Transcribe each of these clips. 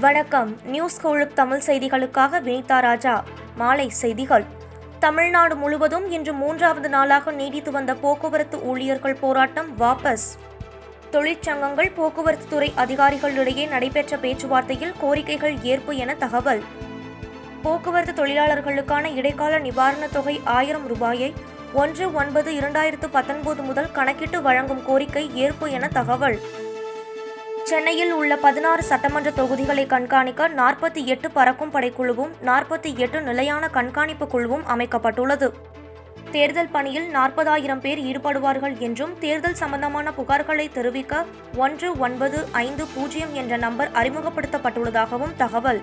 வணக்கம். நியூஸ் கோழுக் தமிழ் செய்திகளுக்காக வினிதா ராஜா. மாலை செய்திகள். தமிழ்நாடு முழுவதும் இன்று மூன்றாவது நாளாக நீடித்து வந்த போக்குவரத்து ஊழியர்கள் போராட்டம் வாபஸ். தொழிற்சங்கங்கள் போக்குவரத்து துறை அதிகாரிகளிடையே நடைபெற்ற பேச்சுவார்த்தையில் கோரிக்கைகள் ஏற்பு என தகவல். போக்குவரத்து தொழிலாளர்களுக்கான இடைக்கால நிவாரணத் தொகை ஆயிரம் ரூபாயை ஒன்று ஒன்பது இரண்டாயிரத்து பத்தொன்பது முதல் கணக்கிட்டு வழங்கும் கோரிக்கை ஏற்பு என தகவல். சென்னையில் உள்ள பதினாறு சட்டமன்ற தொகுதிகளை கண்காணிக்க நாற்பத்தி எட்டு பறக்கும் படைக்குழுவும் நாற்பத்தி எட்டு நிலையான கண்காணிப்பு குழுவும் அமைக்கப்பட்டுள்ளது. தேர்தல் பணியில் நாற்பதாயிரம் பேர் ஈடுபடுவார்கள் என்றும் தேர்தல் சம்பந்தமான புகார்களை தெரிவிக்க ஒன்று ஒன்பது ஐந்து பூஜ்ஜியம் என்ற நம்பர் அறிமுகப்படுத்தப்பட்டுள்ளதாகவும் தகவல்.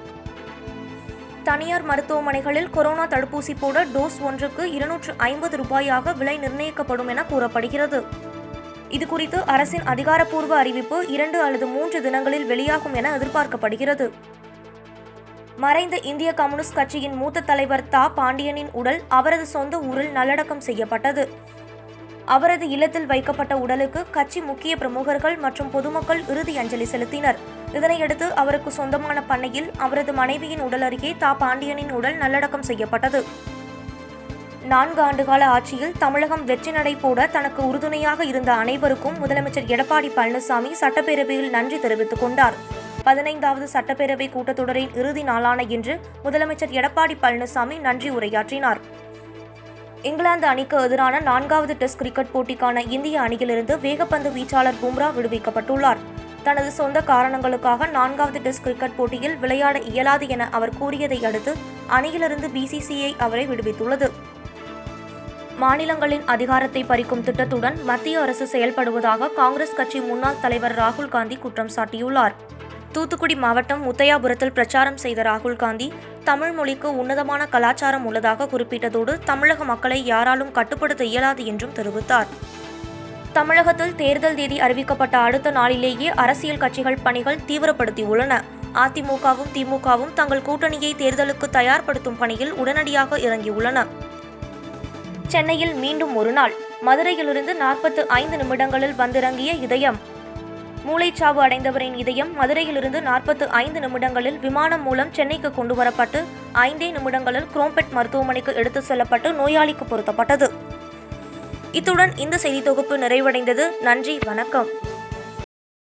தனியார் மருத்துவமனைகளில் கொரோனா தடுப்பூசி போட டோஸ் ஒன்றுக்கு இருநூற்று ஐம்பது ரூபாயாக விலை நிர்ணயிக்கப்படும் என கூறப்படுகிறது. இதுகுறித்து அரசின் அதிகாரப்பூர்வ அறிவிப்பு இரண்டு அல்லது மூன்று தினங்களில் வெளியாகும் என எதிர்பார்க்கப்படுகிறது. மறைந்த இந்திய கம்யூனிஸ்ட் கட்சியின் மூத்த தலைவர் தா. பாண்டியனின் உடல் அவரது சொந்த ஊரில் நல்லடக்கம் செய்யப்பட்டது. அவரது இல்லத்தில் வைக்கப்பட்ட உடலுக்கு கட்சி முக்கிய பிரமுகர்கள் மற்றும் பொதுமக்கள் இறுதி அஞ்சலி செலுத்தினர். இதனையடுத்து அவருக்கு சொந்தமான பண்ணையில் அவரது மனைவியின் உடல் அருகே தா. பாண்டியனின் உடல் நல்லடக்கம் செய்யப்பட்டது. நான்கு ஆண்டுகால ஆட்சியில் தமிழகம் வெற்றி நடை போட தனக்கு உறுதுணையாக இருந்த அனைவருக்கும் முதலமைச்சர் எடப்பாடி பழனிசாமி சட்டப்பேரவையில் நன்றி தெரிவித்துக் கொண்டார். பதினைந்தாவது சட்டப்பேரவை கூட்டத்தொடரின் இறுதி நாளான இன்று முதலமைச்சர் எடப்பாடி பழனிசாமி நன்றி உரையாற்றினார். இங்கிலாந்து அணிக்கு எதிரான நான்காவது டெஸ்ட் கிரிக்கெட் போட்டிக்கான இந்திய அணியிலிருந்து வேகப்பந்து வீச்சாளர் பும்ரா விடுவிக்கப்பட்டுள்ளார். தனது சொந்த காரணங்களுக்காக நான்காவது டெஸ்ட் கிரிக்கெட் போட்டியில் விளையாட இயலாது என அவர் கூறியதை அடுத்து அணியிலிருந்து பிசிசிஐ அவரை விடுவித்துள்ளது. மாநிலங்களின் அதிகாரத்தை பறிக்கும் திட்டத்துடன் மத்திய அரசு செயல்படுவதாக காங்கிரஸ் கட்சி முன்னாள் தலைவர் ராகுல் காந்தி குற்றம் சாட்டியுள்ளார். தூத்துக்குடி மாவட்டம் முத்தையாபுரத்தில் பிரச்சாரம் செய்த ராகுல் காந்தி தமிழ் மொழிக்கு உன்னதமான கலாச்சாரம் உள்ளதாக குறிப்பிட்டதோடு தமிழக மக்களை யாராலும் கட்டுப்படுத்த இயலாது என்றும் தெரிவித்தார். தமிழகத்தில் தேர்தல் தேதி அறிவிக்கப்பட்ட அடுத்த நாளிலேயே அரசியல் கட்சிகள் பணிகள் தீவிரப்படுத்தியுள்ளன. அதிமுகவும் திமுகவும் தங்கள் கூட்டணியை தேர்தலுக்கு தயார்படுத்தும் பணியில் உடனடியாக இறங்கியுள்ளன. சென்னையில் மீண்டும் ஒரு நாள் மதுரையிலிருந்து நாற்பத்து ஐந்து நிமிடங்களில் வந்திறங்கிய இதயம். மூளைச்சாவு அடைந்தவரின் இதயம் மதுரையிலிருந்து நாற்பத்து ஐந்து நிமிடங்களில் விமானம் மூலம் சென்னைக்கு கொண்டு வரப்பட்டு ஐந்தே நிமிடங்களில் குரோம்பெட் மருத்துவமனைக்கு எடுத்து செல்லப்பட்டு நோயாளிக்கு பொருத்தப்பட்டது. இத்துடன் இந்த செய்தி தொகுப்பு நிறைவடைந்தது. நன்றி வணக்கம்.